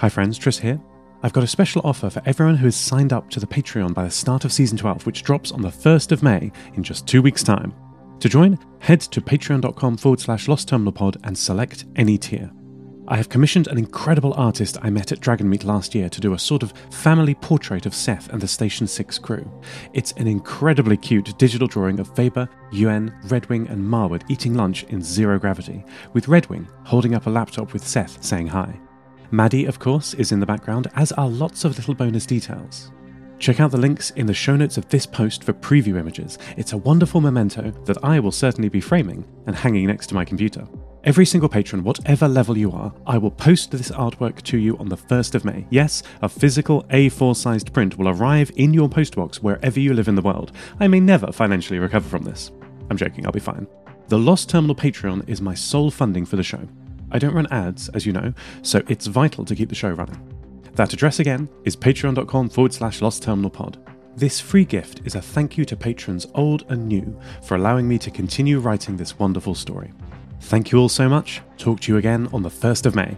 Hi friends, Tris here. I've got a special offer for everyone who has signed up to the Patreon by the start of season 12, which drops on the 1st of May in just two weeks' time. To join, head to patreon.com forward slash lost terminal pod and select any tier. I have commissioned an incredible artist I met at Dragonmeet last year to do a sort of family portrait of Seth and the Station 6 crew. It's an incredibly cute digital drawing of Weber, Yuan, Redwing, and Marwood eating lunch in zero gravity, with Redwing holding up a laptop with Seth saying hi. Maddie, of course, is in the background, as are lots of little bonus details. Check out the links in the show notes of this post for preview images. It's a wonderful memento that I will certainly be framing and hanging next to my computer. Every single patron, whatever level you are, I will post this artwork to you on the 1st of May. Yes, a physical A4 sized print will arrive in your postbox wherever you live in the world. I may never financially recover from this. I'm joking, I'll be fine. The Lost Terminal Patreon is my sole funding for the show. I don't run ads, as you know, so it's vital to keep the show running. That address again is patreon.com forward slash lost terminal pod. This free gift is a thank you to patrons old and new for allowing me to continue writing this wonderful story. Thank you all so much. Talk to you again on the 1st of May.